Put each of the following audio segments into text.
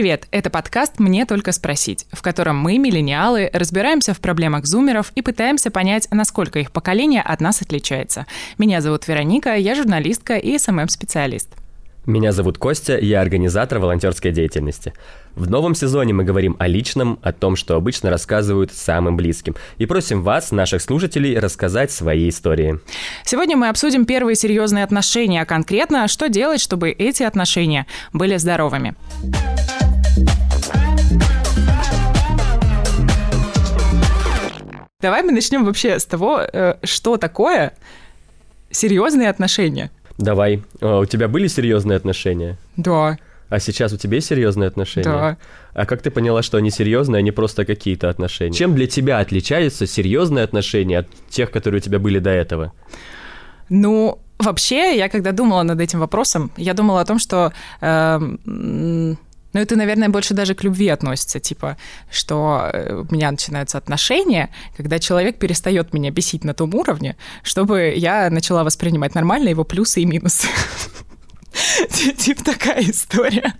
Привет, это подкаст «Мне только спросить», в котором мы, миллениалы, разбираемся в проблемах зумеров и пытаемся понять, насколько их поколение от нас отличается. Меня зовут Вероника, я журналистка и SMM-специалист. Меня зовут Костя, я организатор волонтерской деятельности. В новом сезоне мы говорим о личном, о том, что обычно рассказывают самым близким, и просим вас, наших слушателей, рассказать свои истории. Сегодня мы обсудим первые серьезные отношения, а конкретно, что делать, чтобы эти отношения были здоровыми. Давай мы начнем вообще с того, э, что такое серьезные отношения. Давай. А, у тебя были серьезные отношения? Да. А сейчас у тебя есть серьезные отношения? Да. А как ты поняла, что они серьезные, а не просто какие-то отношения? Чем для тебя отличаются серьезные отношения от тех, которые у тебя были до этого? Ну, вообще, я когда думала над этим вопросом, я думала о том, что э, ну, это, наверное, больше даже к любви относится, типа, что э, у меня начинаются отношения, когда человек перестает меня бесить на том уровне, чтобы я начала воспринимать нормально его плюсы и минусы. Типа такая история.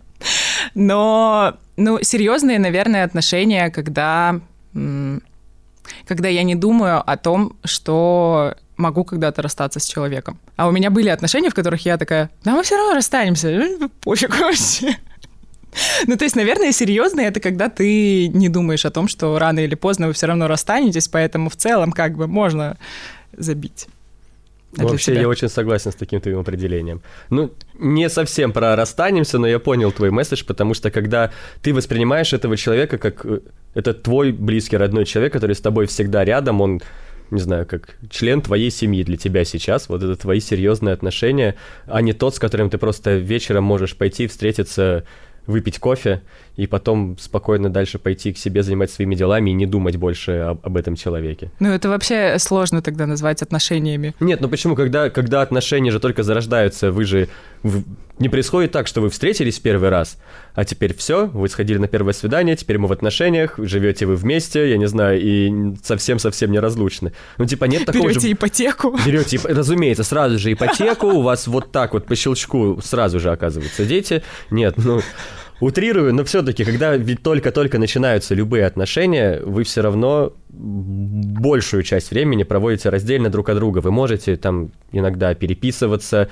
Но, ну, серьезные, наверное, отношения, когда, когда я не думаю о том, что могу когда-то расстаться с человеком. А у меня были отношения, в которых я такая, да мы все равно расстанемся, пофиг вообще. Ну, то есть, наверное, серьезно это когда ты не думаешь о том, что рано или поздно вы все равно расстанетесь, поэтому в целом как бы можно забить. А Вообще, я очень согласен с таким твоим определением. Ну, не совсем про расстанемся, но я понял твой месседж, потому что когда ты воспринимаешь этого человека как... Э, это твой близкий, родной человек, который с тобой всегда рядом, он не знаю, как член твоей семьи для тебя сейчас, вот это твои серьезные отношения, а не тот, с которым ты просто вечером можешь пойти встретиться выпить кофе и потом спокойно дальше пойти к себе занимать своими делами и не думать больше об, об этом человеке. Ну, это вообще сложно тогда назвать отношениями. Нет, ну почему? Когда, когда отношения же только зарождаются, вы же... Вы, не происходит так, что вы встретились первый раз, а теперь все, вы сходили на первое свидание, теперь мы в отношениях, живете вы вместе, я не знаю, и совсем-совсем неразлучны. Ну, типа, нет такого Берете же... ипотеку. Берете, разумеется, сразу же ипотеку, у вас вот так вот по щелчку сразу же оказываются дети. Нет, ну, утрирую, но все-таки, когда ведь только-только начинаются любые отношения, вы все равно большую часть времени проводите раздельно друг от друга. Вы можете там иногда переписываться,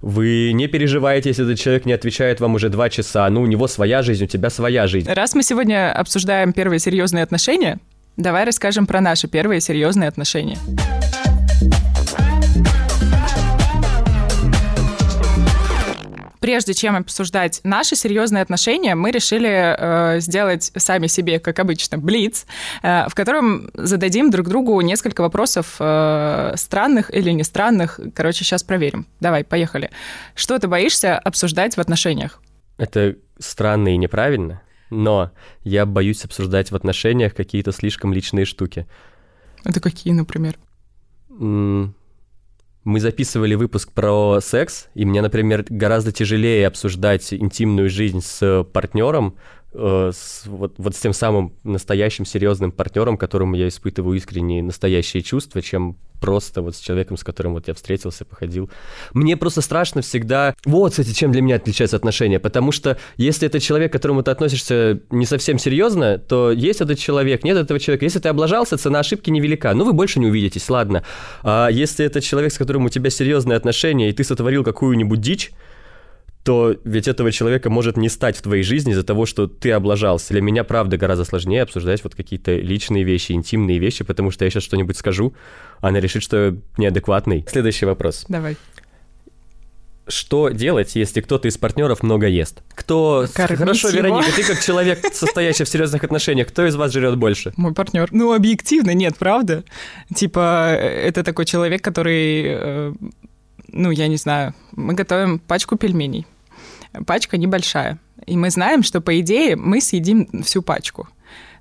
вы не переживаете, если этот человек не отвечает вам уже два часа. Ну, у него своя жизнь, у тебя своя жизнь. Раз мы сегодня обсуждаем первые серьезные отношения, давай расскажем про наши первые серьезные отношения. Прежде чем обсуждать наши серьезные отношения, мы решили э, сделать сами себе, как обычно, блиц, э, в котором зададим друг другу несколько вопросов э, странных или не странных. Короче, сейчас проверим. Давай, поехали. Что ты боишься обсуждать в отношениях? Это странно и неправильно, но я боюсь обсуждать в отношениях какие-то слишком личные штуки. Это какие, например? Мы записывали выпуск про секс, и мне, например, гораздо тяжелее обсуждать интимную жизнь с партнером, с, вот, вот с тем самым настоящим серьезным партнером, которому я испытываю искренние настоящие чувства, чем просто вот с человеком, с которым вот я встретился, походил. Мне просто страшно всегда... Вот, кстати, чем для меня отличаются отношения, потому что если это человек, к которому ты относишься не совсем серьезно, то есть этот человек, нет этого человека. Если ты облажался, цена ошибки невелика. Ну, вы больше не увидитесь, ладно. А если это человек, с которым у тебя серьезные отношения, и ты сотворил какую-нибудь дичь, то ведь этого человека может не стать в твоей жизни из-за того, что ты облажался. Для меня, правда, гораздо сложнее обсуждать вот какие-то личные вещи, интимные вещи, потому что я сейчас что-нибудь скажу, а она решит, что я неадекватный. Следующий вопрос. Давай. Что делать, если кто-то из партнеров много ест? Кто... Кормить Хорошо, его. Вероника, ты как человек, состоящий в серьезных отношениях, кто из вас жрет больше? Мой партнер. Ну, объективно, нет, правда? Типа, это такой человек, который э, ну, я не знаю, мы готовим пачку пельменей. Пачка небольшая. И мы знаем, что, по идее, мы съедим всю пачку.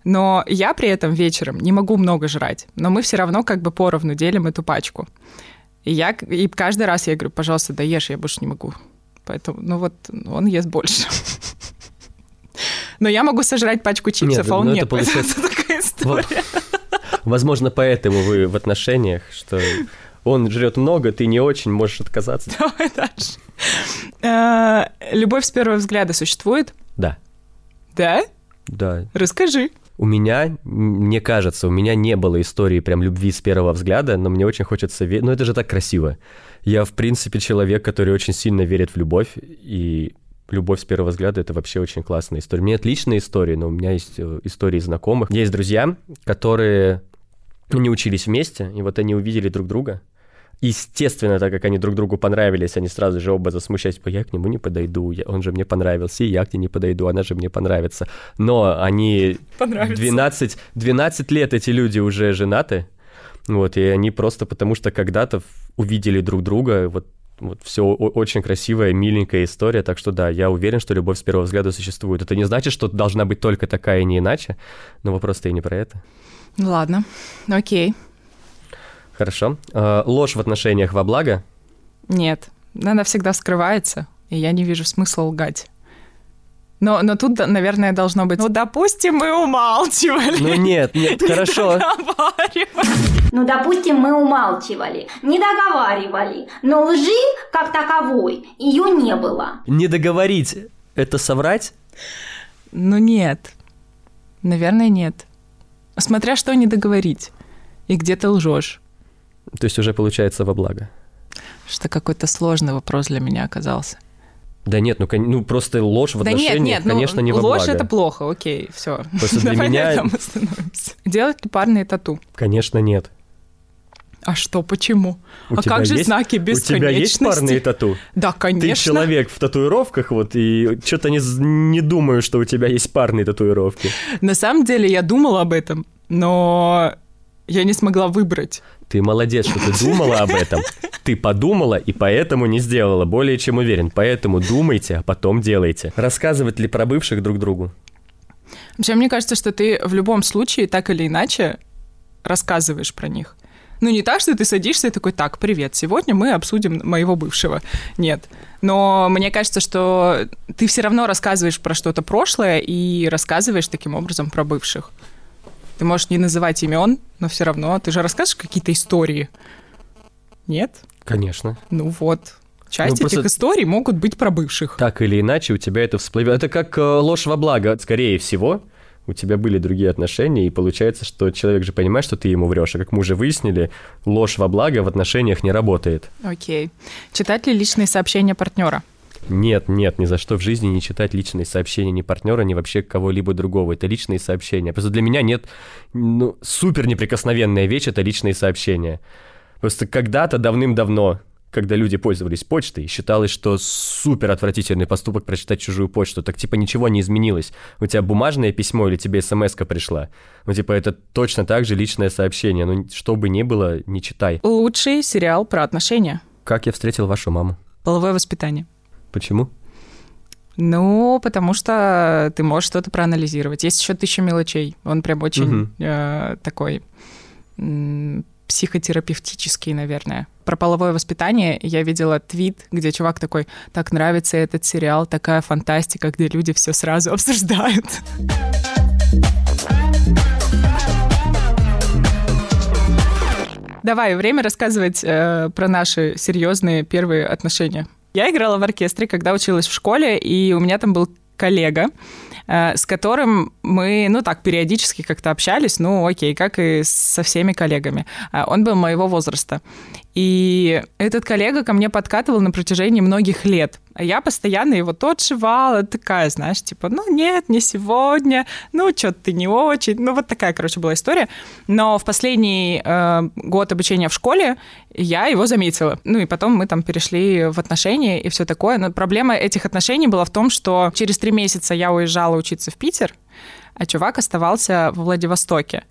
Но я при этом вечером не могу много жрать. Но мы все равно как бы поровну делим эту пачку. И, я, и каждый раз я говорю, пожалуйста, доешь, я больше не могу. Поэтому, ну вот, он ест больше. Но я могу сожрать пачку чипсов, нет, а он ну, нет. Это получается... такая история. Возможно, поэтому вы в отношениях, что он жрет много, ты не очень можешь отказаться. Давай дальше. Э, любовь с первого взгляда существует? Да. Да? Да. Расскажи. У меня, мне кажется, у меня не было истории прям любви с первого взгляда, но мне очень хочется верить. Ну, это же так красиво. Я, в принципе, человек, который очень сильно верит в любовь, и любовь с первого взгляда — это вообще очень классная история. У меня нет личной истории, но у меня есть э, истории знакомых. Есть друзья, которые не учились вместе, и вот они увидели друг друга, Естественно, так как они друг другу понравились, они сразу же оба засмущались, типа, я к нему не подойду, я, он же мне понравился, и я к ней не подойду, она же мне понравится. Но они 12, 12 лет эти люди уже женаты, вот, и они просто потому что когда-то увидели друг друга, вот вот все очень красивая, миленькая история, так что да, я уверен, что любовь с первого взгляда существует. Это не значит, что должна быть только такая и не иначе, но вопрос-то и не про это. Ладно, окей. Хорошо. Э, ложь в отношениях во благо? Нет, она всегда скрывается, и я не вижу смысла лгать. Но, но тут, наверное, должно быть, ну, допустим, мы умалчивали. Ну, нет, нет, хорошо. Ну, допустим, мы умалчивали, не договаривали, но лжи, как таковой, ее не было. Не договорить – это соврать? Ну, нет. Наверное, нет. Смотря что не договорить. И где ты лжешь. То есть уже получается во благо. Что какой-то сложный вопрос для меня оказался. Да нет, ну, ну просто ложь в отношениях, да нет, нет, ну, конечно, не во ложь благо. это плохо, окей, все. Просто для Давай меня... остановимся. Делать ли парные тату? Конечно, нет. А что, почему? У а как же есть, знаки бесконечности? У тебя есть парные тату? Да, конечно. Ты человек в татуировках, вот, и что-то не, не думаю, что у тебя есть парные татуировки. На самом деле я думала об этом, но я не смогла выбрать. Ты молодец, что ты думала об этом. Ты подумала и поэтому не сделала, более чем уверен. Поэтому думайте, а потом делайте. Рассказывать ли про бывших друг другу? Вообще, мне кажется, что ты в любом случае так или иначе рассказываешь про них. Ну, не так, что ты садишься и такой, так, привет, сегодня мы обсудим моего бывшего. Нет. Но мне кажется, что ты все равно рассказываешь про что-то прошлое и рассказываешь таким образом про бывших. Ты можешь не называть имен, но все равно ты же расскажешь какие-то истории. Нет? Конечно. Ну вот. Часть ну, этих историй могут быть про бывших. Так или иначе у тебя это всплывет. Это как э, ложь во благо, скорее всего. У тебя были другие отношения, и получается, что человек же понимает, что ты ему врешь. А как мы уже выяснили, ложь во благо в отношениях не работает. Окей. Читать ли личные сообщения партнера? Нет, нет, ни за что в жизни не читать личные сообщения ни партнера, ни вообще кого-либо другого. Это личные сообщения. Просто для меня нет ну, супер неприкосновенная вещь это личные сообщения. Просто когда-то давным-давно, когда люди пользовались почтой, считалось, что супер отвратительный поступок прочитать чужую почту. Так типа ничего не изменилось. У тебя бумажное письмо или тебе смс пришла. Ну типа это точно так же личное сообщение. Ну что бы ни было, не читай. Лучший сериал про отношения. Как я встретил вашу маму? Половое воспитание. Почему? Ну, потому что ты можешь что-то проанализировать. Есть еще тысяча мелочей. Он прям очень угу. э, такой психотерапевтический, наверное. Про половое воспитание я видела твит, где чувак такой, так нравится этот сериал, такая фантастика, где люди все сразу обсуждают. Давай, время рассказывать э, про наши серьезные первые отношения. Я играла в оркестре, когда училась в школе, и у меня там был коллега, э, с которым мы, ну так, периодически как-то общались, ну окей, как и со всеми коллегами. Э, он был моего возраста. И этот коллега ко мне подкатывал на протяжении многих лет. А я постоянно его то отшивала, такая, знаешь, типа, ну нет, не сегодня, ну что-то ты не очень. Ну вот такая, короче, была история. Но в последний э, год обучения в школе я его заметила. Ну и потом мы там перешли в отношения и все такое. Но проблема этих отношений была в том, что через три месяца я уезжала учиться в Питер, а чувак оставался в Владивостоке.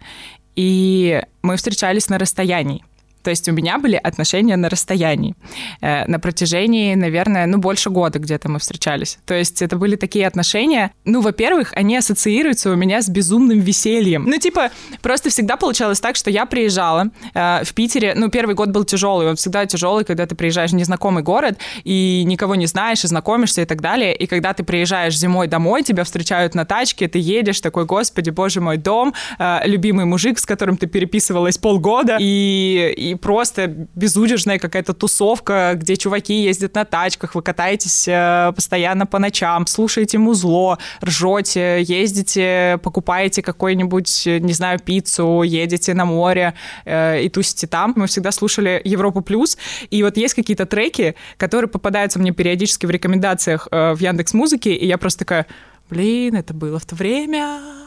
И мы встречались на расстоянии. То есть у меня были отношения на расстоянии. Э, на протяжении, наверное, ну, больше года где-то мы встречались. То есть это были такие отношения, ну, во-первых, они ассоциируются у меня с безумным весельем. Ну, типа, просто всегда получалось так, что я приезжала э, в Питере, ну, первый год был тяжелый, он всегда тяжелый, когда ты приезжаешь в незнакомый город и никого не знаешь, и знакомишься и так далее. И когда ты приезжаешь зимой домой, тебя встречают на тачке, ты едешь, такой, господи, боже мой, дом, э, любимый мужик, с которым ты переписывалась полгода, и и просто безудержная какая-то тусовка, где чуваки ездят на тачках, вы катаетесь э, постоянно по ночам, слушаете музло, ржете, ездите, покупаете какой-нибудь, не знаю, пиццу, едете на море э, и тусите там. Мы всегда слушали Европу Плюс, и вот есть какие-то треки, которые попадаются мне периодически в рекомендациях э, в Яндекс Музыке, и я просто такая, блин, это было в то время,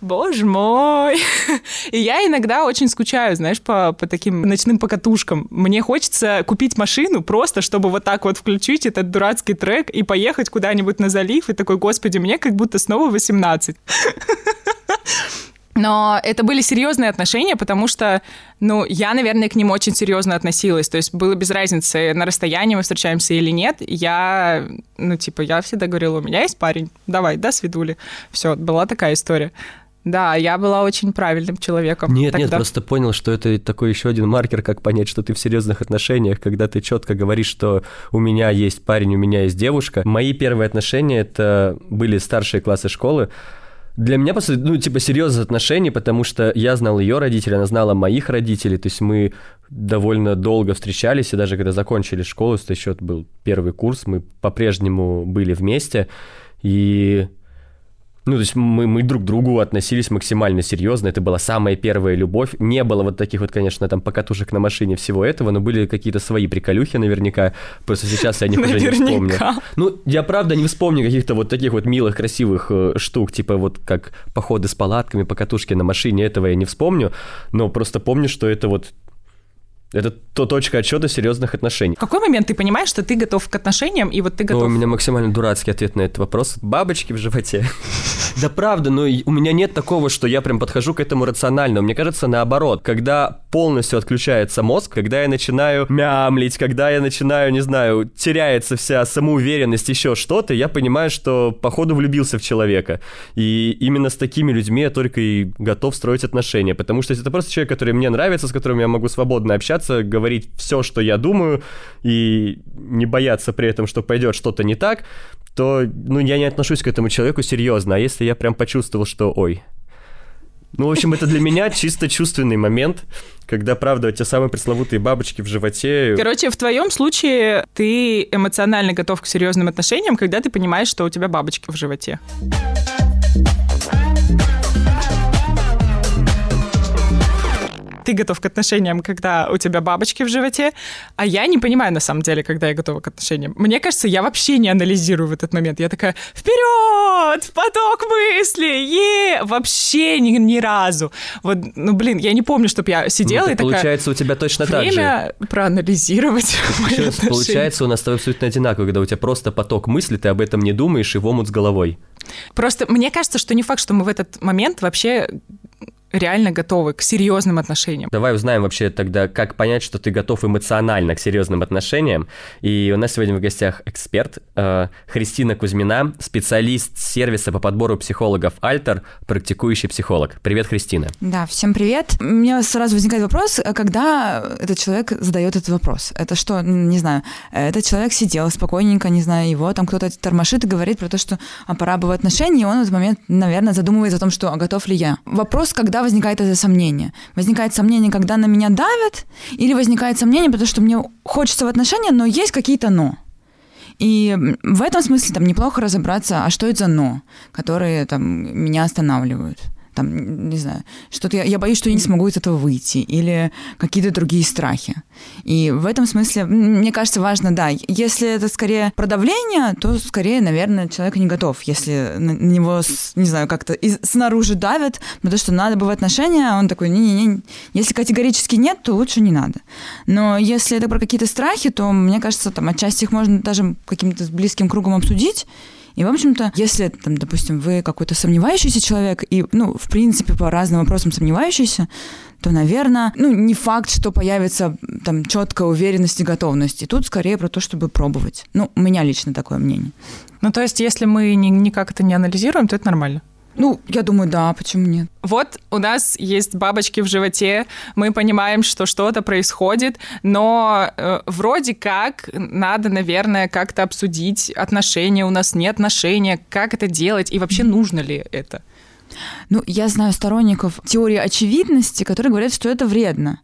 Боже мой! И я иногда очень скучаю, знаешь, по, по таким ночным покатушкам. Мне хочется купить машину просто, чтобы вот так вот включить этот дурацкий трек и поехать куда-нибудь на залив, и такой, господи, мне как будто снова 18. Но это были серьезные отношения, потому что, ну, я, наверное, к ним очень серьезно относилась. То есть было без разницы, на расстоянии мы встречаемся или нет. Я, ну, типа, я всегда говорила, у меня есть парень, давай, да, свидули. Все, была такая история. Да, я была очень правильным человеком. Нет, тогда. нет, просто понял, что это такой еще один маркер, как понять, что ты в серьезных отношениях, когда ты четко говоришь, что у меня есть парень, у меня есть девушка. Мои первые отношения это были старшие классы школы. Для меня, просто, ну, типа, серьезные отношения, потому что я знал ее родителей, она знала моих родителей, то есть мы довольно долго встречались, и даже когда закончили школу, это еще был первый курс, мы по-прежнему были вместе, и ну, то есть мы, мы друг к другу относились максимально серьезно. Это была самая первая любовь. Не было вот таких вот, конечно, там покатушек на машине всего этого, но были какие-то свои приколюхи наверняка. Просто сейчас я них уже не вспомню. Ну, я правда не вспомню каких-то вот таких вот милых, красивых э, штук, типа вот как походы с палатками, покатушки на машине, этого я не вспомню. Но просто помню, что это вот это то точка отсчета серьезных отношений. В какой момент ты понимаешь, что ты готов к отношениям, и вот ты готов... Ну, у меня максимально дурацкий ответ на этот вопрос. Бабочки в животе. Да правда, но у меня нет такого, что я прям подхожу к этому рационально. Мне кажется, наоборот, когда полностью отключается мозг, когда я начинаю мямлить, когда я начинаю, не знаю, теряется вся самоуверенность, еще что-то, я понимаю, что походу влюбился в человека. И именно с такими людьми я только и готов строить отношения, потому что это просто человек, который мне нравится, с которым я могу свободно общаться, говорить все, что я думаю, и не бояться при этом, что пойдет что-то не так, то ну, я не отношусь к этому человеку серьезно. А если я прям почувствовал, что ой. Ну, в общем, это для меня чисто чувственный момент, когда, правда, тебя самые пресловутые бабочки в животе. Короче, в твоем случае ты эмоционально готов к серьезным отношениям, когда ты понимаешь, что у тебя бабочки в животе. Ты готов к отношениям, когда у тебя бабочки в животе, а я не понимаю на самом деле, когда я готова к отношениям. Мне кажется, я вообще не анализирую в этот момент. Я такая, вперед, в поток мысли, е, вообще ни, ни разу. Вот, ну блин, я не помню, чтобы я сидела ну, и такая. Получается, у тебя точно так же. Время проанализировать. Получается, у нас с тобой абсолютно одинаково, когда у тебя просто поток мысли, ты об этом не думаешь и в омут с головой. Просто мне кажется, что не факт, что мы в этот момент вообще реально готовы к серьезным отношениям. Давай узнаем вообще тогда, как понять, что ты готов эмоционально к серьезным отношениям. И у нас сегодня в гостях эксперт э, Христина Кузьмина, специалист сервиса по подбору психологов Альтер, практикующий психолог. Привет, Христина. Да, всем привет. У меня сразу возникает вопрос, когда этот человек задает этот вопрос. Это что, не знаю, этот человек сидел спокойненько, не знаю, его там кто-то тормошит и говорит про то, что а, пора бы в отношении, и он в этот момент, наверное, задумывается о том, что а готов ли я. Вопрос, когда возникает это сомнение? Возникает сомнение, когда на меня давят, или возникает сомнение, потому что мне хочется в отношения, но есть какие-то «но». И в этом смысле там неплохо разобраться, а что это за «но», которые там меня останавливают там, не знаю, что-то я, я боюсь, что я не смогу из этого выйти, или какие-то другие страхи. И в этом смысле, мне кажется, важно, да, если это скорее продавление, то скорее, наверное, человек не готов, если на него, не знаю, как-то снаружи давят, потому что надо бы в отношения, а он такой, не-не-не, если категорически нет, то лучше не надо. Но если это про какие-то страхи, то, мне кажется, там отчасти их можно даже каким-то близким кругом обсудить, и, в общем-то, если, там, допустим, вы какой-то сомневающийся человек и, ну, в принципе, по разным вопросам сомневающийся, то, наверное, ну, не факт, что появится там четкая уверенность и готовность. И тут скорее про то, чтобы пробовать. Ну, у меня лично такое мнение. Ну, то есть, если мы ни, никак это не анализируем, то это нормально? Ну, я думаю, да, почему нет? Вот у нас есть бабочки в животе, мы понимаем, что что-то происходит, но э, вроде как надо, наверное, как-то обсудить отношения, у нас нет отношения, как это делать и вообще нужно ли это? Ну, я знаю сторонников теории очевидности, которые говорят, что это вредно.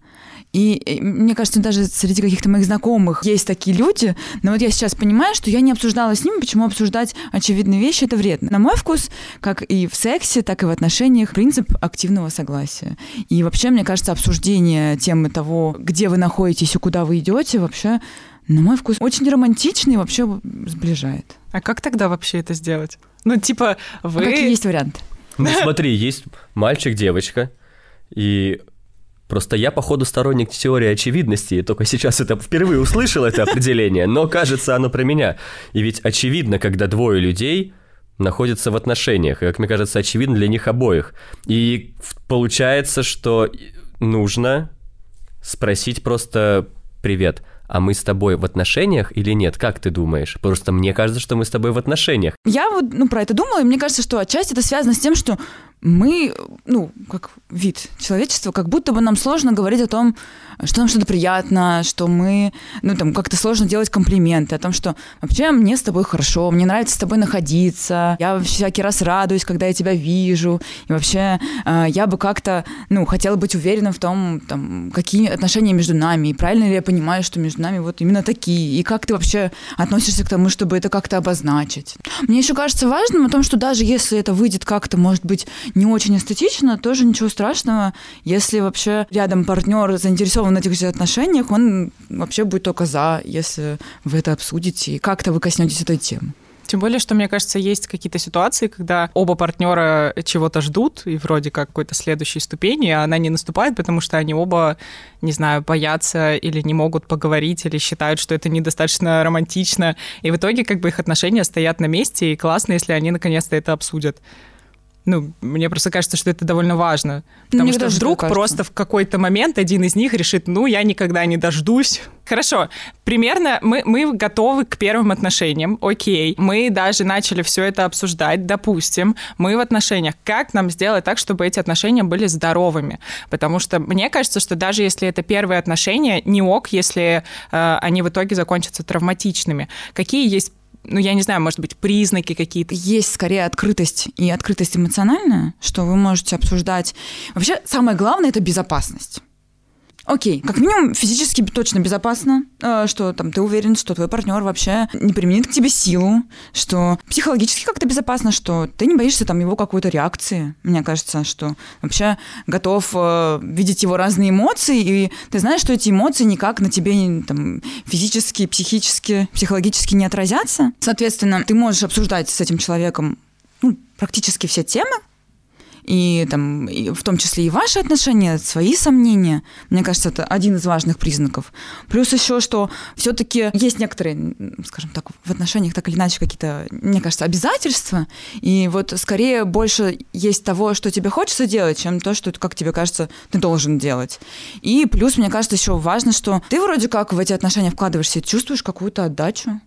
И мне кажется, даже среди каких-то моих знакомых есть такие люди, но вот я сейчас понимаю, что я не обсуждала с ними, почему обсуждать очевидные вещи это вредно. На мой вкус, как и в сексе, так и в отношениях, принцип активного согласия. И вообще, мне кажется, обсуждение темы того, где вы находитесь и куда вы идете, вообще, на мой вкус, очень романтичный и вообще сближает. А как тогда вообще это сделать? Ну, типа, вы... А какие есть варианты? Ну, смотри, есть мальчик, девочка, и Просто я, походу, сторонник теории очевидности, и только сейчас это впервые услышал это определение, но кажется оно про меня. И ведь очевидно, когда двое людей находятся в отношениях, и, как мне кажется, очевидно для них обоих. И получается, что нужно спросить просто «Привет, а мы с тобой в отношениях или нет? Как ты думаешь? Просто мне кажется, что мы с тобой в отношениях. Я вот ну, про это думала, и мне кажется, что отчасти это связано с тем, что мы, ну, как вид человечества, как будто бы нам сложно говорить о том, что нам что-то приятно, что мы, ну, там, как-то сложно делать комплименты о том, что вообще мне с тобой хорошо, мне нравится с тобой находиться, я всякий раз радуюсь, когда я тебя вижу, и вообще э, я бы как-то, ну, хотела быть уверенным в том, там, какие отношения между нами, и правильно ли я понимаю, что между нами вот именно такие, и как ты вообще относишься к тому, чтобы это как-то обозначить. Мне еще кажется важным о том, что даже если это выйдет как-то, может быть, не очень эстетично, тоже ничего страшного, если вообще рядом партнер заинтересован в этих же отношениях, он вообще будет только за, если вы это обсудите и как-то вы коснетесь этой темы. Тем более, что, мне кажется, есть какие-то ситуации, когда оба партнера чего-то ждут, и вроде как какой-то следующей ступени, а она не наступает, потому что они оба, не знаю, боятся или не могут поговорить, или считают, что это недостаточно романтично. И в итоге как бы их отношения стоят на месте, и классно, если они наконец-то это обсудят. Ну, мне просто кажется, что это довольно важно. Потому мне что вдруг просто в какой-то момент один из них решит, ну, я никогда не дождусь. Хорошо, примерно мы, мы готовы к первым отношениям, окей. Мы даже начали все это обсуждать, допустим, мы в отношениях. Как нам сделать так, чтобы эти отношения были здоровыми? Потому что мне кажется, что даже если это первые отношения, не ок, если э, они в итоге закончатся травматичными. Какие есть ну, я не знаю, может быть, признаки какие-то. Есть скорее открытость и открытость эмоциональная, что вы можете обсуждать. Вообще, самое главное — это безопасность. Окей, как минимум физически точно безопасно, э, что там ты уверен, что твой партнер вообще не применит к тебе силу, что психологически как-то безопасно, что ты не боишься там его какой-то реакции. Мне кажется, что вообще готов э, видеть его разные эмоции, и ты знаешь, что эти эмоции никак на тебе там, физически, психически, психологически не отразятся. Соответственно, ты можешь обсуждать с этим человеком ну, практически все темы, и там, и в том числе и ваши отношения, свои сомнения. Мне кажется, это один из важных признаков. Плюс еще, что все-таки есть некоторые, скажем так, в отношениях так или иначе какие-то, мне кажется, обязательства. И вот скорее больше есть того, что тебе хочется делать, чем то, что, как тебе кажется, ты должен делать. И плюс, мне кажется, еще важно, что ты вроде как в эти отношения вкладываешься, чувствуешь какую-то отдачу,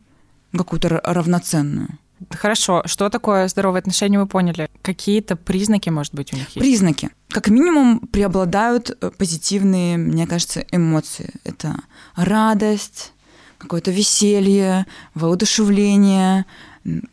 какую-то равноценную. Хорошо, что такое здоровые отношения, мы поняли. Какие-то признаки, может быть, у них есть? Признаки. Как минимум преобладают э, позитивные, мне кажется, эмоции. Это радость, какое-то веселье, воодушевление,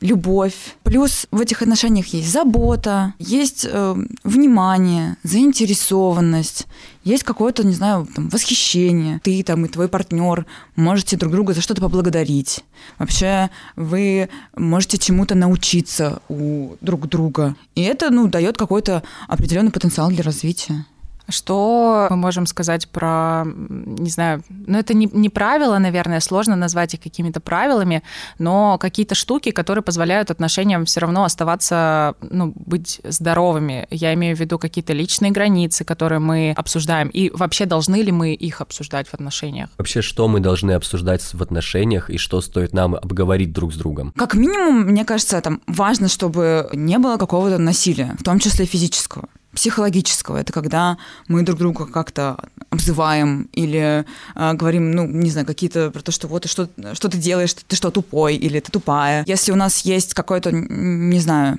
любовь. Плюс в этих отношениях есть забота, есть э, внимание, заинтересованность, есть какое-то, не знаю, там, восхищение. Ты там и твой партнер можете друг друга за что-то поблагодарить. Вообще вы можете чему-то научиться у друг друга. И это, ну, дает какой-то определенный потенциал для развития. Что мы можем сказать про, не знаю, ну это не, не правила, наверное, сложно назвать их какими-то правилами, но какие-то штуки, которые позволяют отношениям все равно оставаться, ну, быть здоровыми. Я имею в виду какие-то личные границы, которые мы обсуждаем. И вообще должны ли мы их обсуждать в отношениях? Вообще, что мы должны обсуждать в отношениях и что стоит нам обговорить друг с другом? Как минимум, мне кажется, там важно, чтобы не было какого-то насилия, в том числе физического психологического. Это когда мы друг друга как-то обзываем или э, говорим, ну, не знаю, какие-то про то, что вот, что, что ты делаешь, ты что, тупой или ты тупая. Если у нас есть какой-то, не знаю,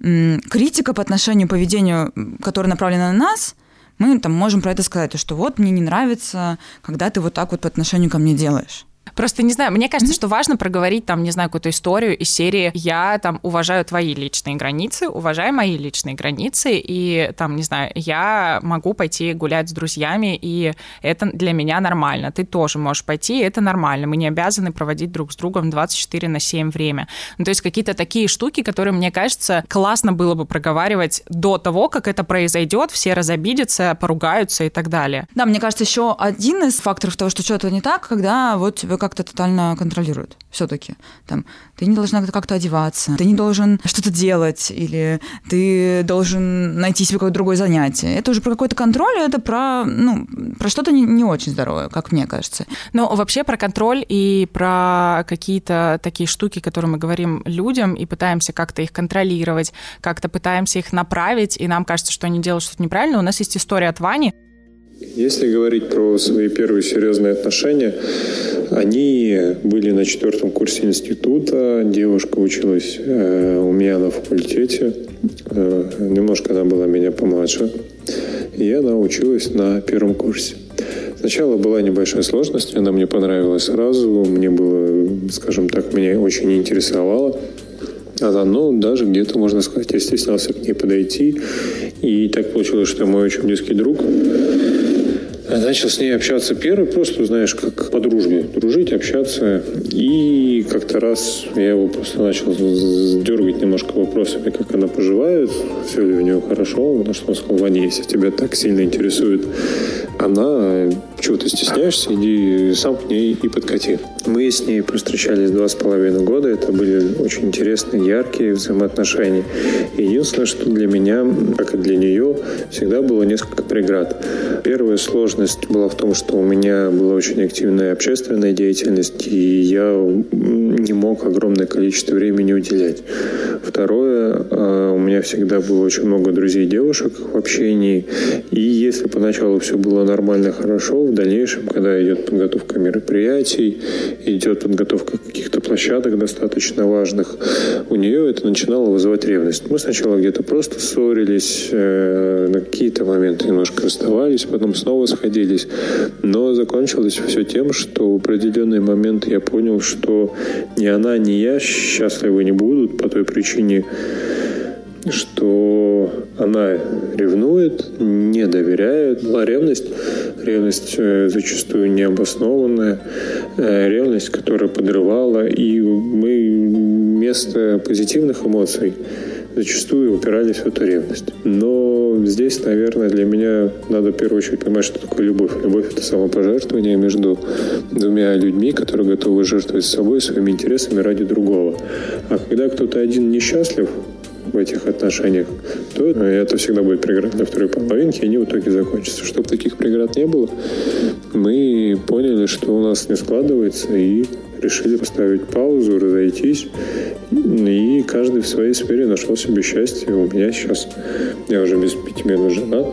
критика по отношению к поведению, которое направлено на нас, мы там можем про это сказать, что вот мне не нравится, когда ты вот так вот по отношению ко мне делаешь. Просто не знаю, мне кажется, что важно проговорить там, не знаю, какую-то историю из серии «Я там уважаю твои личные границы, уважаю мои личные границы, и там, не знаю, я могу пойти гулять с друзьями, и это для меня нормально. Ты тоже можешь пойти, и это нормально. Мы не обязаны проводить друг с другом 24 на 7 время. Ну, то есть какие-то такие штуки, которые, мне кажется, классно было бы проговаривать до того, как это произойдет, все разобидятся, поругаются и так далее. Да, мне кажется, еще один из факторов того, что что-то не так, когда вот тебя как-то тотально контролируют все-таки. Там, ты не должна как-то одеваться, ты не должен что-то делать, или ты должен найти себе какое-то другое занятие. Это уже про какой-то контроль, это про, ну, про что-то не, не очень здоровое, как мне кажется. Но вообще про контроль и про какие-то такие штуки, которые мы говорим людям, и пытаемся как-то их контролировать, как-то пытаемся их направить, и нам кажется, что они делают что-то неправильно. У нас есть история от Вани, если говорить про свои первые серьезные отношения, они были на четвертом курсе института. Девушка училась э, у меня на факультете. Э, немножко она была меня помладше. И она училась на первом курсе. Сначала была небольшая сложность, она мне понравилась сразу, мне было, скажем так, меня очень интересовало. Она, ну, даже где-то, можно сказать, я стеснялся к ней подойти. И так получилось, что мой очень близкий друг Начал с ней общаться первый, просто, знаешь, как по дружбе. Дружить, общаться. И как-то раз я его просто начал дергать немножко вопросами, как она поживает, все ли у нее хорошо. На что он сказал, Ваня, если тебя так сильно интересует она, чего ты стесняешься, иди сам к ней и подкати. Мы с ней встречались два с половиной года. Это были очень интересные, яркие взаимоотношения. Единственное, что для меня, как и для нее, всегда было несколько преград. Первая сложность была в том, что у меня была очень активная общественная деятельность, и я не мог огромное количество времени уделять. Второе, э, у меня всегда было очень много друзей девушек в общении, и если поначалу все было нормально, хорошо, в дальнейшем, когда идет подготовка мероприятий, идет подготовка каких-то площадок достаточно важных, у нее это начинало вызывать ревность. Мы сначала где-то просто ссорились, э, на какие-то моменты немножко расставались, потом снова сходились, но закончилось все тем, что в определенный момент я понял, что ни она, ни я счастливы не будут по той причине, что она ревнует, не доверяет. Была ревность, ревность э, зачастую необоснованная, э, ревность, которая подрывала, и мы вместо позитивных эмоций зачастую упирались в эту ревность. Но здесь, наверное, для меня надо в первую очередь понимать, что такое любовь. Любовь — это самопожертвование между двумя людьми, которые готовы жертвовать собой, своими интересами ради другого. А когда кто-то один несчастлив, в этих отношениях, то это всегда будет преград для второй половинки, и они в итоге закончатся. Чтобы таких преград не было, мы поняли, что у нас не складывается, и решили поставить паузу, разойтись, и каждый в своей сфере нашел себе счастье. У меня сейчас, я уже без пяти минут женат,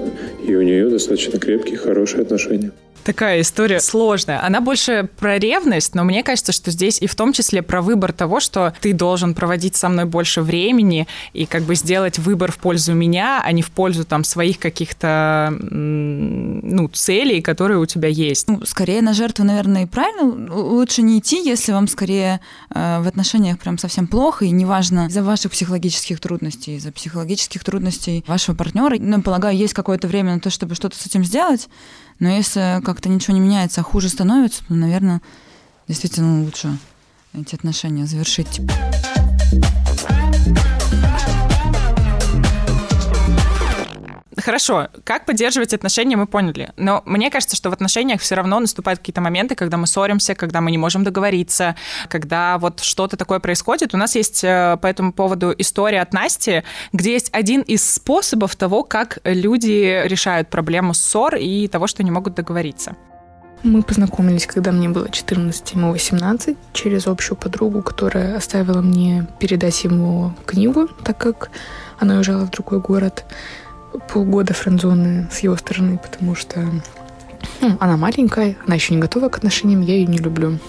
и у нее достаточно крепкие, хорошие отношения такая история сложная. Она больше про ревность, но мне кажется, что здесь и в том числе про выбор того, что ты должен проводить со мной больше времени и как бы сделать выбор в пользу меня, а не в пользу там своих каких-то ну, целей, которые у тебя есть. Ну, скорее на жертву, наверное, и правильно. Лучше не идти, если вам скорее э, в отношениях прям совсем плохо, и неважно из-за ваших психологических трудностей, из-за психологических трудностей вашего партнера. Ну, полагаю, есть какое-то время на то, чтобы что-то с этим сделать, но если как-то ничего не меняется, а хуже становится, то, наверное, действительно лучше эти отношения завершить. Хорошо, как поддерживать отношения, мы поняли. Но мне кажется, что в отношениях все равно наступают какие-то моменты, когда мы ссоримся, когда мы не можем договориться, когда вот что-то такое происходит. У нас есть э, по этому поводу история от Насти, где есть один из способов того, как люди решают проблему ссор и того, что не могут договориться. Мы познакомились, когда мне было 14, ему 18, через общую подругу, которая оставила мне передать ему книгу, так как она уезжала в другой город полгода френдзоны с его стороны, потому что ну, она маленькая, она еще не готова к отношениям, я ее не люблю.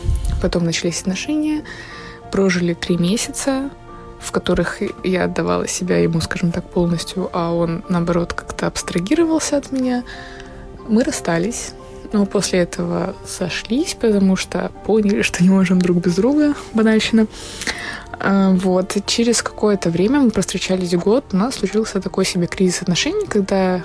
Потом начались отношения, прожили три месяца, в которых я отдавала себя ему, скажем так, полностью, а он, наоборот, как-то абстрагировался от меня. Мы расстались. Но после этого сошлись, потому что поняли, что не можем друг без друга, банальщина. А, вот. Через какое-то время мы простречались год, у нас случился такой себе кризис отношений, когда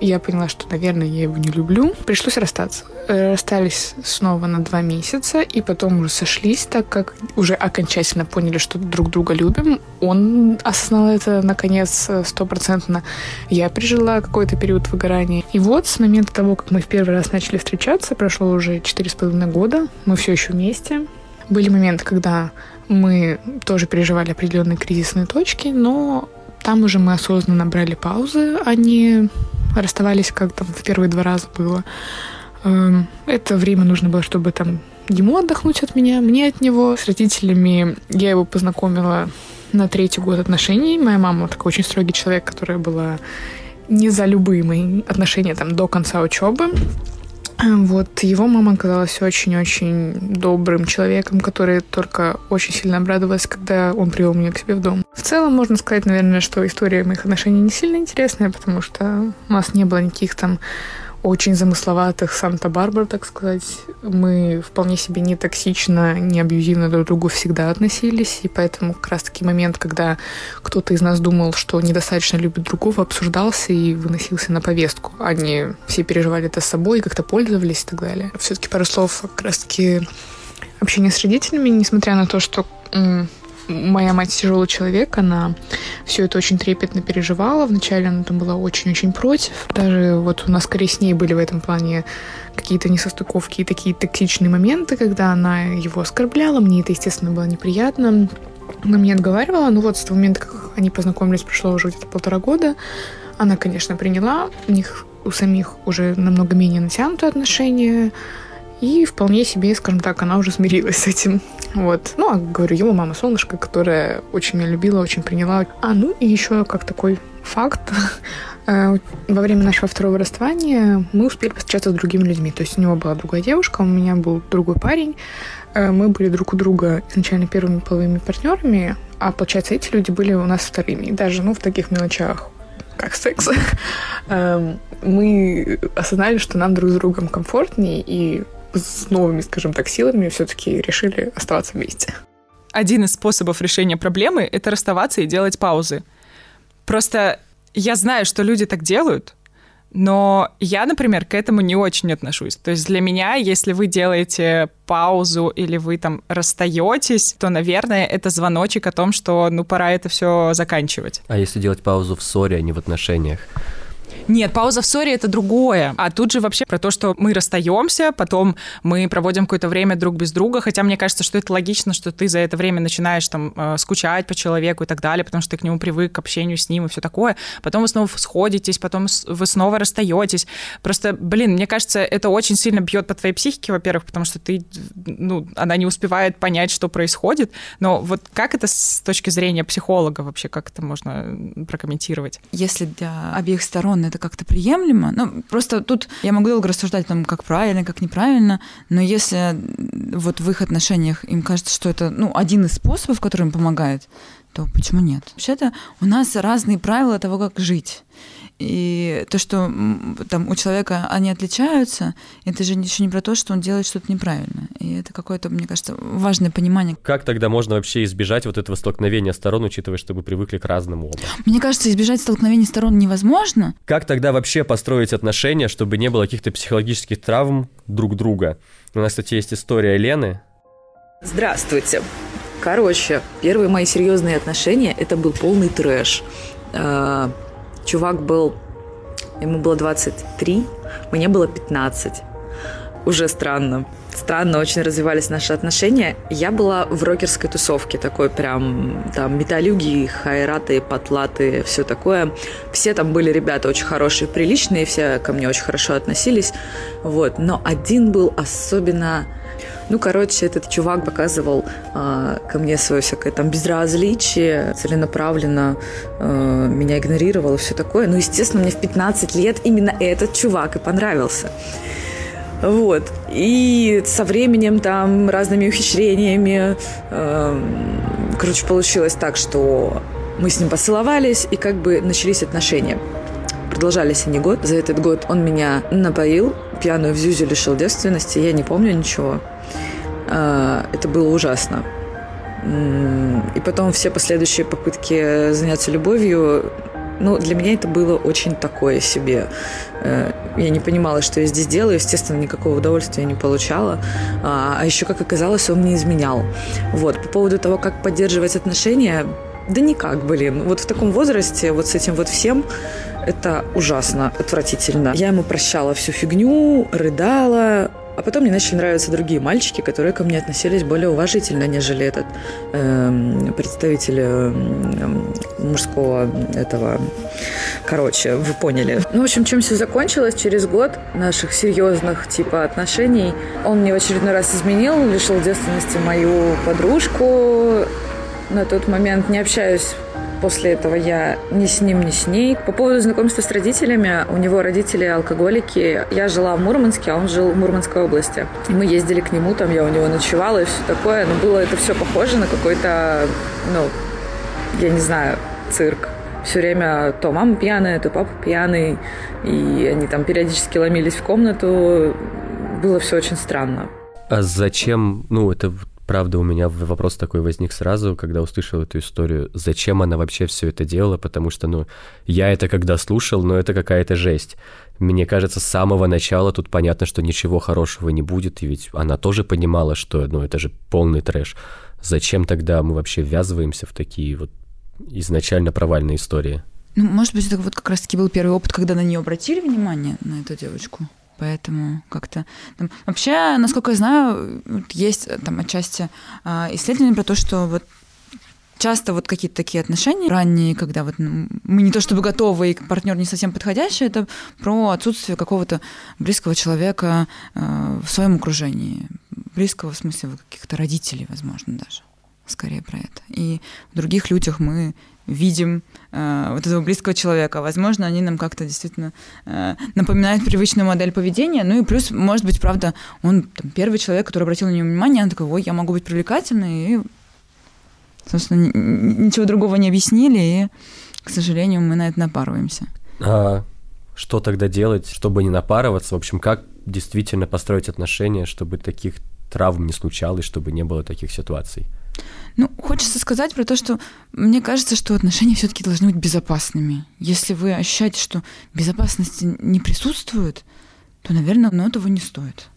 я поняла, что, наверное, я его не люблю. Пришлось расстаться. Э, расстались снова на два месяца, и потом уже сошлись, так как уже окончательно поняли, что друг друга любим. Он осознал это, наконец, стопроцентно. Я пережила какой-то период выгорания. И вот с момента того, как мы в первый раз начали встречаться, прошло уже четыре с половиной года, мы все еще вместе. Были моменты, когда мы тоже переживали определенные кризисные точки, но там уже мы осознанно брали паузы, а не расставались, как там в первые два раза было. Эм, это время нужно было, чтобы там ему отдохнуть от меня, мне от него. С родителями я его познакомила на третий год отношений. Моя мама такой очень строгий человек, которая была не за любые мои отношения там до конца учебы. Вот его мама оказалась очень-очень добрым человеком, который только очень сильно обрадовалась, когда он привел меня к себе в дом. В целом, можно сказать, наверное, что история моих отношений не сильно интересная, потому что у нас не было никаких там очень замысловатых Санта-Барбар, так сказать. Мы вполне себе не токсично, не абьюзивно друг к другу всегда относились, и поэтому как раз-таки момент, когда кто-то из нас думал, что недостаточно любит другого, обсуждался и выносился на повестку. Они все переживали это с собой, как-то пользовались и так далее. Все-таки пару слов как раз-таки общение с родителями, несмотря на то, что моя мать тяжелый человек, она все это очень трепетно переживала. Вначале она там была очень-очень против. Даже вот у нас скорее с ней были в этом плане какие-то несостыковки и такие токсичные моменты, когда она его оскорбляла. Мне это, естественно, было неприятно. Она мне отговаривала. Но вот с того момента, как они познакомились, прошло уже где-то полтора года. Она, конечно, приняла. У них у самих уже намного менее натянутые отношения. И вполне себе, скажем так, она уже смирилась с этим. Вот. Ну, а говорю, его мама солнышко, которая очень меня любила, очень приняла. А, ну и еще как такой факт. Э, во время нашего второго расставания мы успели встречаться с другими людьми. То есть у него была другая девушка, у меня был другой парень. Э, мы были друг у друга изначально первыми половыми партнерами, а получается, эти люди были у нас вторыми. И даже, ну, в таких мелочах, как секс, эм, мы осознали, что нам друг с другом комфортнее, и с новыми, скажем так, силами все-таки решили оставаться вместе. Один из способов решения проблемы — это расставаться и делать паузы. Просто я знаю, что люди так делают, но я, например, к этому не очень отношусь. То есть для меня, если вы делаете паузу или вы там расстаетесь, то, наверное, это звоночек о том, что ну пора это все заканчивать. А если делать паузу в ссоре, а не в отношениях? Нет, пауза в ссоре это другое. А тут же вообще про то, что мы расстаемся, потом мы проводим какое-то время друг без друга, хотя мне кажется, что это логично, что ты за это время начинаешь там э, скучать по человеку и так далее, потому что ты к нему привык, к общению с ним и все такое. Потом вы снова сходитесь, потом вы снова расстаетесь. Просто, блин, мне кажется, это очень сильно бьет по твоей психике, во-первых, потому что ты, ну, она не успевает понять, что происходит. Но вот как это с точки зрения психолога вообще, как это можно прокомментировать? Если для обеих сторон это как-то приемлемо. Ну, просто тут я могу долго рассуждать, там, как правильно, как неправильно, но если вот в их отношениях им кажется, что это ну, один из способов, который им помогает, то почему нет? Вообще-то у нас разные правила того, как жить. И то, что там у человека они отличаются, это же еще не про то, что он делает что-то неправильно. И это какое-то, мне кажется, важное понимание. Как тогда можно вообще избежать вот этого столкновения сторон, учитывая, что мы привыкли к разному оба? Мне кажется, избежать столкновений сторон невозможно. Как тогда вообще построить отношения, чтобы не было каких-то психологических травм друг друга? У нас, кстати, есть история Лены. Здравствуйте. Короче, первые мои серьезные отношения это был полный трэш а, Чувак был, ему было 23, мне было 15. Уже странно. Странно очень развивались наши отношения. Я была в рокерской тусовке, такой прям там металюги, хайраты, потлаты, все такое. Все там были ребята очень хорошие, приличные, все ко мне очень хорошо относились. Вот. Но один был особенно ну, короче, этот чувак показывал э, ко мне свое всякое там безразличие, целенаправленно э, меня игнорировал и все такое. Ну, естественно, мне в 15 лет именно этот чувак и понравился. Вот. И со временем там разными ухищрениями, э, короче, получилось так, что мы с ним поцеловались, и как бы начались отношения. Продолжались они год. За этот год он меня напоил, пьяную в Зюзю лишил девственности. Я не помню ничего. А, это было ужасно. И потом все последующие попытки заняться любовью ну, для меня это было очень такое себе. Э, я не понимала, что я здесь делаю. Естественно, никакого удовольствия не получала. А, а еще, как оказалось, он не изменял. Вот. По поводу того, как поддерживать отношения, да никак, блин. Вот в таком возрасте, вот с этим вот всем, это ужасно, отвратительно. Я ему прощала всю фигню, рыдала, а потом мне начали нравиться другие мальчики, которые ко мне относились более уважительно, нежели этот э, представитель э, мужского этого. Короче, вы поняли. Ну, в общем, чем все закончилось? Через год наших серьезных типа отношений он мне в очередной раз изменил, лишил девственности мою подружку. На тот момент не общаюсь после этого я ни с ним, ни с ней. По поводу знакомства с родителями, у него родители алкоголики. Я жила в Мурманске, а он жил в Мурманской области. И мы ездили к нему, там я у него ночевала и все такое. Но было это все похоже на какой-то, ну, я не знаю, цирк. Все время то мама пьяная, то папа пьяный. И они там периодически ломились в комнату. Было все очень странно. А зачем, ну, это Правда, у меня вопрос такой возник сразу, когда услышал эту историю. Зачем она вообще все это делала? Потому что, ну, я это когда слушал, но это какая-то жесть. Мне кажется, с самого начала тут понятно, что ничего хорошего не будет, и ведь она тоже понимала, что, ну, это же полный трэш. Зачем тогда мы вообще ввязываемся в такие вот изначально провальные истории? Ну, может быть, это вот как раз-таки был первый опыт, когда на нее обратили внимание, на эту девочку? Поэтому как-то... Там, вообще, насколько я знаю, есть там отчасти э, исследования про то, что вот часто вот какие-то такие отношения ранние, когда вот ну, мы не то чтобы готовы, и партнер не совсем подходящий, это про отсутствие какого-то близкого человека э, в своем окружении. Близкого в смысле каких-то родителей, возможно, даже. Скорее про это. И в других людях мы видим э, вот этого близкого человека. Возможно, они нам как-то действительно э, напоминают привычную модель поведения. Ну и плюс, может быть, правда, он там, первый человек, который обратил на нее внимание, он такой, ой, я могу быть привлекательной, и, собственно, ничего другого не объяснили, и, к сожалению, мы на это напарываемся. А что тогда делать, чтобы не напарываться? В общем, как действительно построить отношения, чтобы таких травм не случалось, чтобы не было таких ситуаций? Ну, хочется сказать про то, что мне кажется, что отношения все-таки должны быть безопасными. Если вы ощущаете, что безопасности не присутствует, то, наверное, ну, этого не стоит.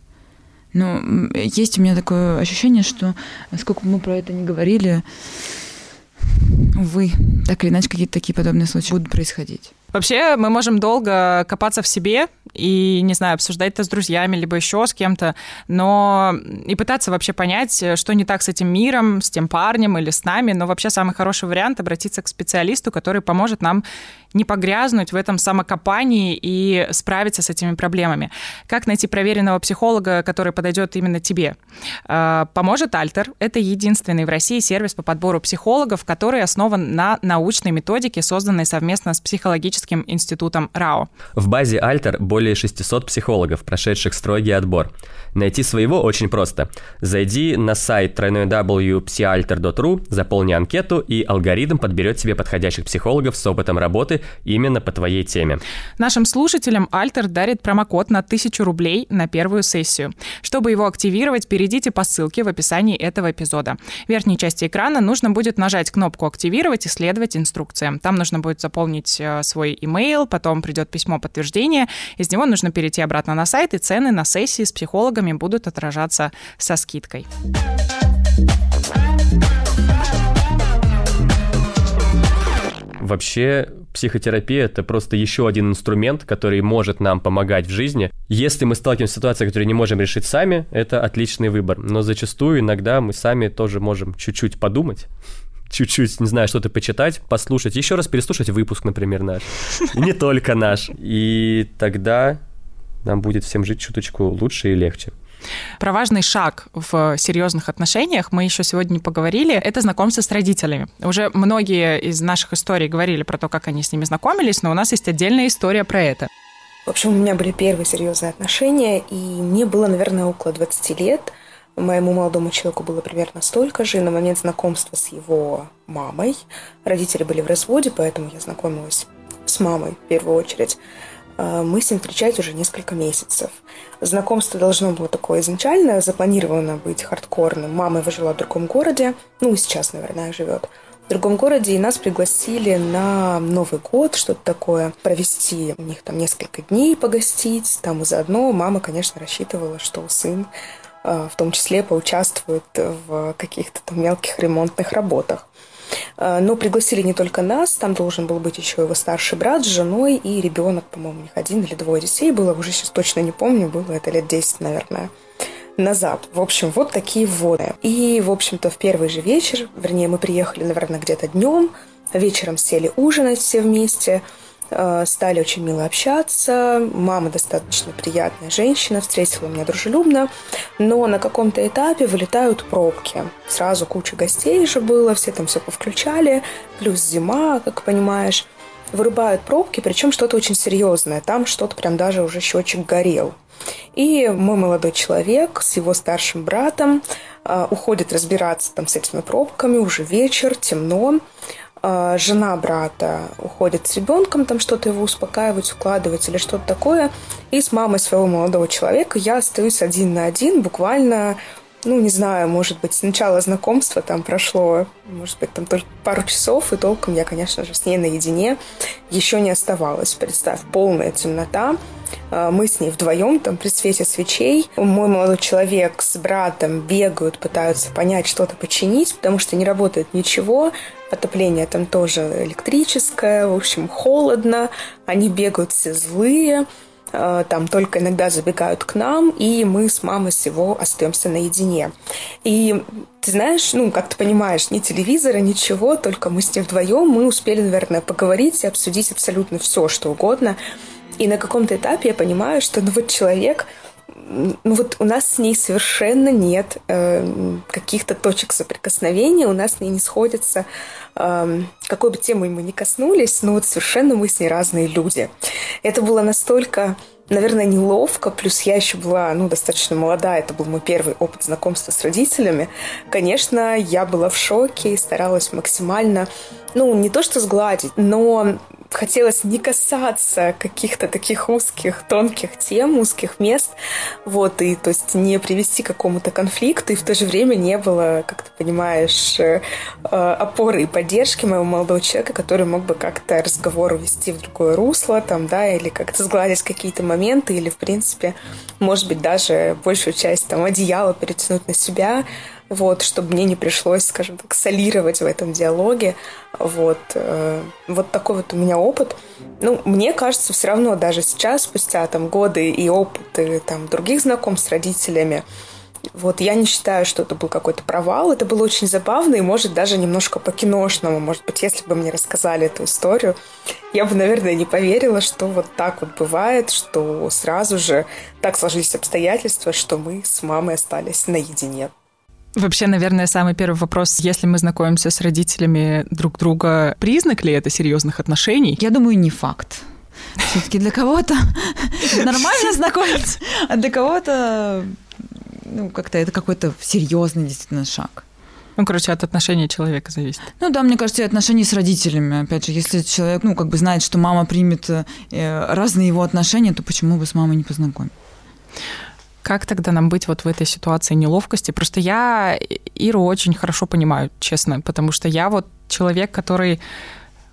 Но есть у меня такое ощущение, что сколько мы про это не говорили, увы, так или иначе какие-то такие подобные случаи будут происходить. Вообще, мы можем долго копаться в себе и, не знаю, обсуждать это с друзьями, либо еще с кем-то, но и пытаться вообще понять, что не так с этим миром, с тем парнем или с нами, но вообще самый хороший вариант обратиться к специалисту, который поможет нам не погрязнуть в этом самокопании и справиться с этими проблемами. Как найти проверенного психолога, который подойдет именно тебе? А, поможет Альтер. Это единственный в России сервис по подбору психологов, который основан на научной методике, созданной совместно с психологическим институтом РАО. В базе Альтер более 600 психологов, прошедших строгий отбор. Найти своего очень просто. Зайди на сайт www.psialter.ru, заполни анкету, и алгоритм подберет тебе подходящих психологов с опытом работы именно по твоей теме. Нашим слушателям Альтер дарит промокод на 1000 рублей на первую сессию. Чтобы его активировать, перейдите по ссылке в описании этого эпизода. В верхней части экрана нужно будет нажать кнопку «Активировать» и следовать инструкциям. Там нужно будет заполнить э, свой email, потом придет письмо подтверждения, из него нужно перейти обратно на сайт, и цены на сессии с психологами будут отражаться со скидкой. Вообще, психотерапия это просто еще один инструмент, который может нам помогать в жизни. Если мы сталкиваемся с ситуацией, которую не можем решить сами, это отличный выбор. Но зачастую иногда мы сами тоже можем чуть-чуть подумать чуть-чуть, не знаю, что-то почитать, послушать, еще раз переслушать выпуск, например, наш. не только наш. И тогда нам будет всем жить чуточку лучше и легче. Про важный шаг в серьезных отношениях мы еще сегодня не поговорили. Это знакомство с родителями. Уже многие из наших историй говорили про то, как они с ними знакомились, но у нас есть отдельная история про это. В общем, у меня были первые серьезные отношения, и мне было, наверное, около 20 лет. Моему молодому человеку было примерно столько же. На момент знакомства с его мамой родители были в разводе, поэтому я знакомилась с мамой в первую очередь, э, мы с ним встречались уже несколько месяцев. Знакомство должно было такое изначально, запланировано быть хардкорным. Мама его жила в другом городе, ну, сейчас, наверное, живет в другом городе, и нас пригласили на Новый год, что-то такое, провести у них там несколько дней, погостить. Там и заодно мама, конечно, рассчитывала, что сын в том числе поучаствует в каких-то там мелких ремонтных работах. Э, но пригласили не только нас, там должен был быть еще его старший брат с женой и ребенок, по-моему, у них один или двое детей было, уже сейчас точно не помню, было это лет 10, наверное назад. В общем, вот такие вводы. И, в общем-то, в первый же вечер, вернее, мы приехали, наверное, где-то днем, вечером сели ужинать все вместе, э, стали очень мило общаться. Мама достаточно приятная женщина, встретила меня дружелюбно, но на каком-то этапе вылетают пробки. Сразу куча гостей же было, все там все повключали, плюс зима, как понимаешь. Вырубают пробки, причем что-то очень серьезное. Там что-то прям даже уже счетчик горел. И мой молодой человек с его старшим братом э, уходит разбираться там с этими пробками, уже вечер, темно. Э, жена брата уходит с ребенком, там что-то его успокаивать, укладывать или что-то такое. И с мамой своего молодого человека я остаюсь один на один, буквально ну, не знаю, может быть, с начала знакомства там прошло, может быть, там только пару часов, и толком я, конечно же, с ней наедине еще не оставалась. Представь, полная темнота, а, мы с ней вдвоем там при свете свечей. Мой молодой человек с братом бегают, пытаются понять, что-то починить, потому что не работает ничего. Отопление там тоже электрическое, в общем, холодно. Они бегают все злые там только иногда забегают к нам, и мы с мамой всего остаемся наедине. И ты знаешь, ну, как ты понимаешь, ни телевизора, ничего, только мы с ним вдвоем, мы успели, наверное, поговорить и обсудить абсолютно все, что угодно. И на каком-то этапе я понимаю, что ну вот человек, ну вот у нас с ней совершенно нет э, каких-то точек соприкосновения, у нас с ней не сходятся, э, какой бы темой мы ни коснулись, но вот совершенно мы с ней разные люди. Это было настолько наверное, неловко, плюс я еще была, ну, достаточно молодая, это был мой первый опыт знакомства с родителями. Конечно, я была в шоке и старалась максимально, ну, не то что сгладить, но хотелось не касаться каких-то таких узких, тонких тем, узких мест, вот, и то есть не привести к какому-то конфликту, и в то же время не было, как ты понимаешь, э, опоры и поддержки моего молодого человека, который мог бы как-то разговор увести в другое русло, там, да, или как-то сгладить какие-то моменты, или, в принципе, может быть, даже большую часть там одеяла перетянуть на себя, вот, чтобы мне не пришлось, скажем так, солировать в этом диалоге. Вот, э, вот такой вот у меня опыт. Ну, мне кажется, все равно даже сейчас, спустя там годы и опыты там других знакомств с родителями, вот я не считаю, что это был какой-то провал. Это было очень забавно и, может, даже немножко по-киношному. Может быть, если бы мне рассказали эту историю, я бы, наверное, не поверила, что вот так вот бывает, что сразу же так сложились обстоятельства, что мы с мамой остались наедине. Вообще, наверное, самый первый вопрос, если мы знакомимся с родителями друг друга, признак ли это серьезных отношений? Я думаю, не факт. Все-таки для кого-то нормально знакомиться, а для кого-то ну, как-то это какой-то серьезный действительно шаг. Ну, короче, от отношения человека зависит. Ну да, мне кажется, и отношения с родителями. Опять же, если человек, ну, как бы знает, что мама примет э, разные его отношения, то почему бы с мамой не познакомить? Как тогда нам быть вот в этой ситуации неловкости? Просто я Иру очень хорошо понимаю, честно, потому что я вот человек, который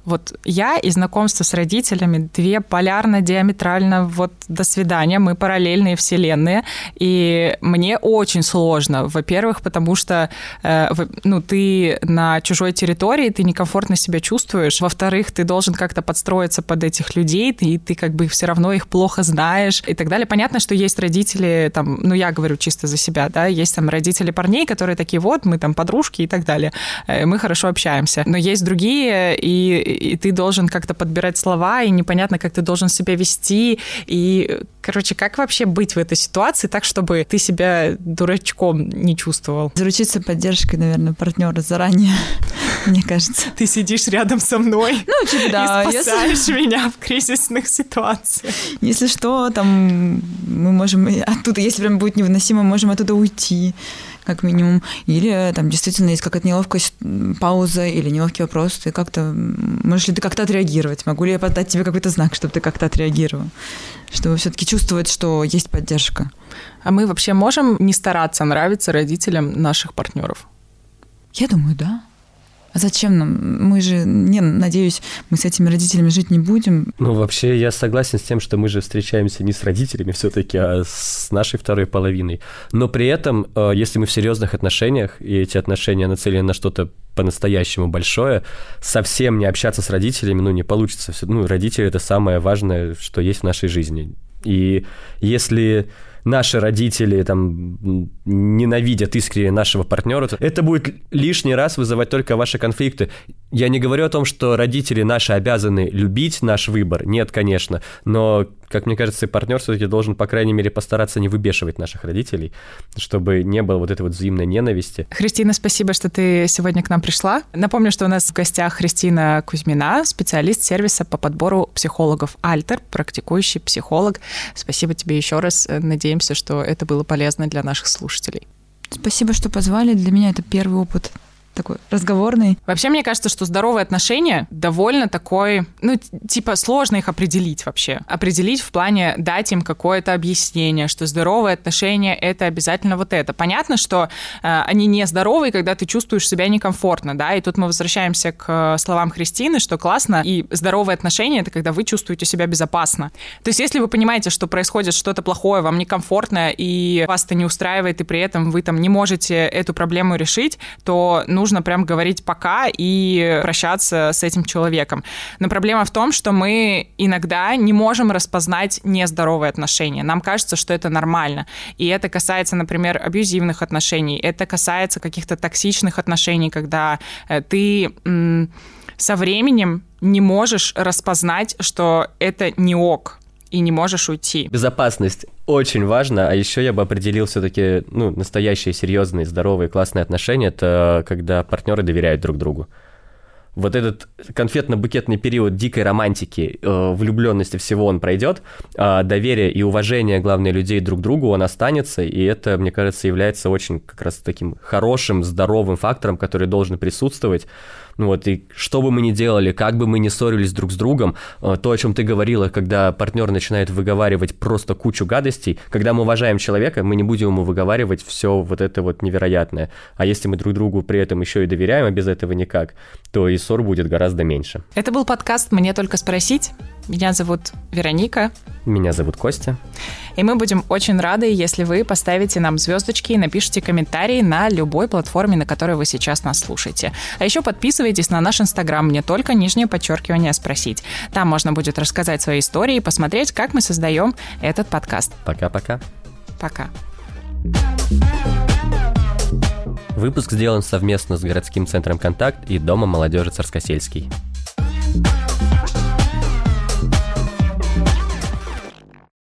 вот я и знакомство с родителями две полярно, диаметрально, вот до свидания, мы параллельные вселенные, и мне очень сложно, во-первых, потому что, э, ну, ты на чужой территории, ты некомфортно себя чувствуешь, во-вторых, ты должен как-то подстроиться под этих людей, и ты как бы все равно их плохо знаешь и так далее. Понятно, что есть родители, там, ну, я говорю чисто за себя, да, есть там родители парней, которые такие, вот, мы там подружки и так далее, э, мы хорошо общаемся, но есть другие, и и ты должен как-то подбирать слова, и непонятно, как ты должен себя вести. И, короче, как вообще быть в этой ситуации так, чтобы ты себя дурачком не чувствовал? Заручиться поддержкой, наверное, партнера заранее, мне кажется. Ты сидишь рядом со мной ну, типа, да, и спасаешь если... меня в кризисных ситуациях. Если что, там мы можем оттуда, если прям будет невыносимо, можем оттуда уйти как минимум, или там действительно есть какая-то неловкость, пауза или неловкий вопрос, ты как-то, можешь ли ты как-то отреагировать? Могу ли я подать тебе какой-то знак, чтобы ты как-то отреагировал? Чтобы все-таки чувствовать, что есть поддержка. А мы вообще можем не стараться нравиться родителям наших партнеров? Я думаю, да. А зачем нам? Мы же, не, надеюсь, мы с этими родителями жить не будем. Ну, вообще, я согласен с тем, что мы же встречаемся не с родителями все-таки, а с нашей второй половиной. Но при этом, э, если мы в серьезных отношениях, и эти отношения нацелены на что-то по-настоящему большое, совсем не общаться с родителями, ну, не получится. Ну, родители — это самое важное, что есть в нашей жизни. И если наши родители там ненавидят искренне нашего партнера, то это будет лишний раз вызывать только ваши конфликты. Я не говорю о том, что родители наши обязаны любить наш выбор. Нет, конечно. Но как мне кажется, партнер все-таки должен, по крайней мере, постараться не выбешивать наших родителей, чтобы не было вот этой вот взаимной ненависти. Христина, спасибо, что ты сегодня к нам пришла. Напомню, что у нас в гостях Христина Кузьмина, специалист сервиса по подбору психологов Альтер, практикующий психолог. Спасибо тебе еще раз. Надеемся, что это было полезно для наших слушателей. Спасибо, что позвали. Для меня это первый опыт такой разговорный. Вообще, мне кажется, что здоровые отношения довольно такой, ну, типа, сложно их определить вообще. Определить в плане дать им какое-то объяснение, что здоровые отношения — это обязательно вот это. Понятно, что э, они не здоровые, когда ты чувствуешь себя некомфортно, да, и тут мы возвращаемся к словам Христины, что классно, и здоровые отношения — это когда вы чувствуете себя безопасно. То есть, если вы понимаете, что происходит что-то плохое, вам некомфортно, и вас это не устраивает, и при этом вы там не можете эту проблему решить, то, ну, нужно прям говорить пока и прощаться с этим человеком. Но проблема в том, что мы иногда не можем распознать нездоровые отношения. Нам кажется, что это нормально. И это касается, например, абьюзивных отношений, это касается каких-то токсичных отношений, когда э, ты со временем не можешь распознать, что это не ок, и не можешь уйти. Безопасность очень важно, а еще я бы определил все-таки, ну, настоящие, серьезные, здоровые, классные отношения, это когда партнеры доверяют друг другу. Вот этот конфетно-букетный период дикой романтики, э, влюбленности всего он пройдет, а доверие и уважение, главное, людей друг к другу, он останется, и это, мне кажется, является очень как раз таким хорошим, здоровым фактором, который должен присутствовать ну вот, и что бы мы ни делали, как бы мы ни ссорились друг с другом, э, то, о чем ты говорила, когда партнер начинает выговаривать просто кучу гадостей, когда мы уважаем человека, мы не будем ему выговаривать все вот это вот невероятное. А если мы друг другу при этом еще и доверяем, а без этого никак, то и ссор будет гораздо меньше. Это был подкаст «Мне только спросить». Меня зовут Вероника. Меня зовут Костя. И мы будем очень рады, если вы поставите нам звездочки и напишите комментарии на любой платформе, на которой вы сейчас нас слушаете. А еще подписывайтесь на наш инстаграм «Мне только нижнее подчеркивание спросить». Там можно будет рассказать свои истории и посмотреть, как мы создаем этот подкаст. Пока-пока. Пока. Выпуск сделан совместно с городским центром «Контакт» и Домом молодежи Царскосельский.